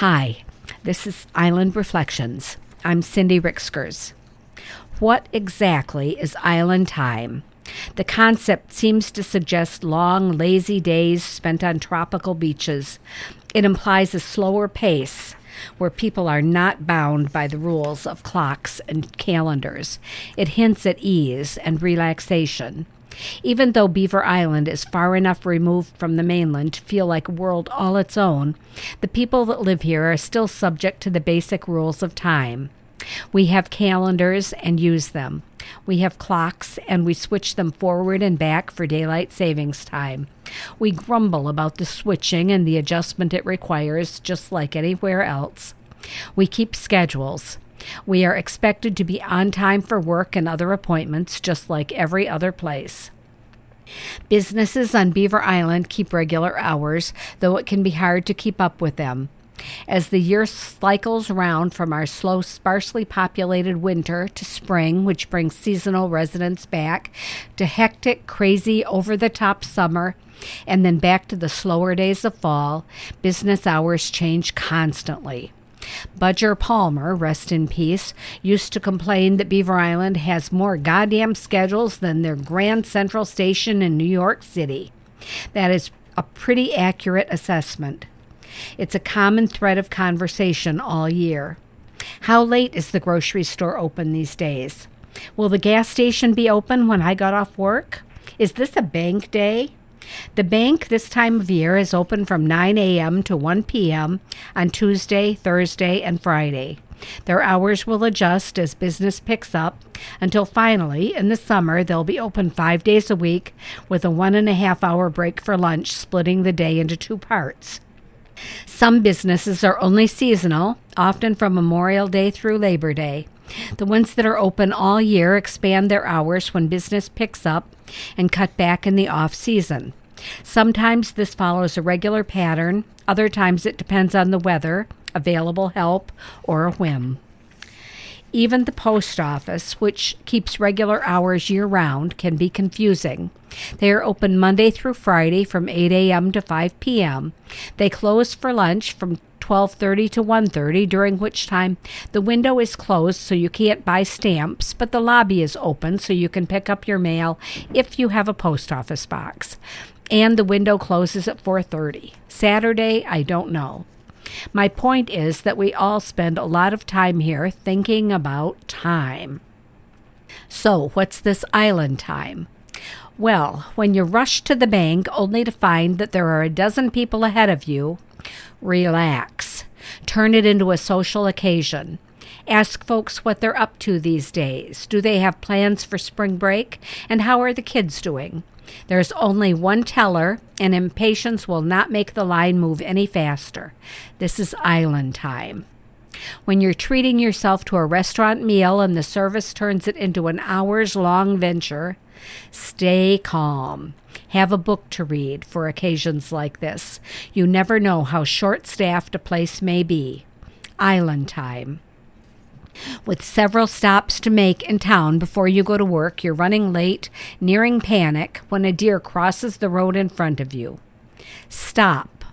Hi, this is Island Reflections. I'm Cindy Ricksgers. What exactly is island time? The concept seems to suggest long, lazy days spent on tropical beaches. It implies a slower pace where people are not bound by the rules of clocks and calendars. It hints at ease and relaxation. Even though Beaver Island is far enough removed from the mainland to feel like a world all its own, the people that live here are still subject to the basic rules of time. We have calendars and use them. We have clocks and we switch them forward and back for daylight savings time. We grumble about the switching and the adjustment it requires, just like anywhere else. We keep schedules. We are expected to be on time for work and other appointments, just like every other place. Businesses on Beaver Island keep regular hours, though it can be hard to keep up with them. As the year cycles round from our slow, sparsely populated winter to spring, which brings seasonal residents back, to hectic, crazy, over the top summer, and then back to the slower days of fall, business hours change constantly. Budger Palmer, rest in peace, used to complain that Beaver Island has more goddamn schedules than their Grand Central Station in New York City. That is a pretty accurate assessment. It's a common thread of conversation all year. How late is the grocery store open these days? Will the gas station be open when I got off work? Is this a bank day? The bank this time of year is open from 9 a.m. to 1 p.m. on Tuesday, Thursday, and Friday. Their hours will adjust as business picks up until finally, in the summer, they'll be open five days a week with a one and a half hour break for lunch, splitting the day into two parts. Some businesses are only seasonal, often from Memorial Day through Labor Day. The ones that are open all year expand their hours when business picks up and cut back in the off season. Sometimes this follows a regular pattern, other times it depends on the weather, available help, or a whim. Even the post office, which keeps regular hours year round, can be confusing. They are open Monday through Friday from 8 a.m. to 5 p.m. They close for lunch from 12:30 to 1:30 during which time the window is closed so you can't buy stamps but the lobby is open so you can pick up your mail if you have a post office box and the window closes at 4:30 Saturday I don't know my point is that we all spend a lot of time here thinking about time so what's this island time well, when you rush to the bank only to find that there are a dozen people ahead of you, relax. Turn it into a social occasion. Ask folks what they're up to these days. Do they have plans for spring break? And how are the kids doing? There's only one teller, and impatience will not make the line move any faster. This is island time. When you're treating yourself to a restaurant meal and the service turns it into an hours long venture, stay calm. Have a book to read for occasions like this. You never know how short staffed a place may be. Island time. With several stops to make in town before you go to work, you're running late, nearing panic, when a deer crosses the road in front of you. Stop.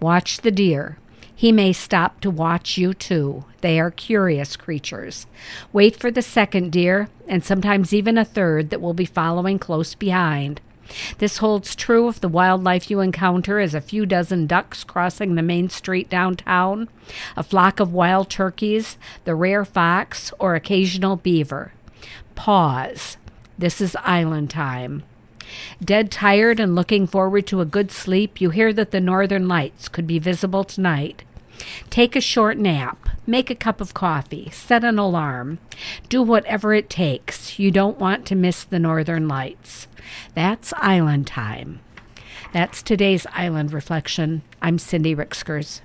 Watch the deer. He may stop to watch you too. They are curious creatures. Wait for the second deer, and sometimes even a third that will be following close behind. This holds true if the wildlife you encounter is a few dozen ducks crossing the main street downtown, a flock of wild turkeys, the rare fox, or occasional beaver. Pause. This is island time. Dead tired and looking forward to a good sleep, you hear that the northern lights could be visible tonight. Take a short nap. Make a cup of coffee. Set an alarm. Do whatever it takes. You don't want to miss the northern lights. That's island time. That's today's island reflection. I'm Cindy Ricksgers.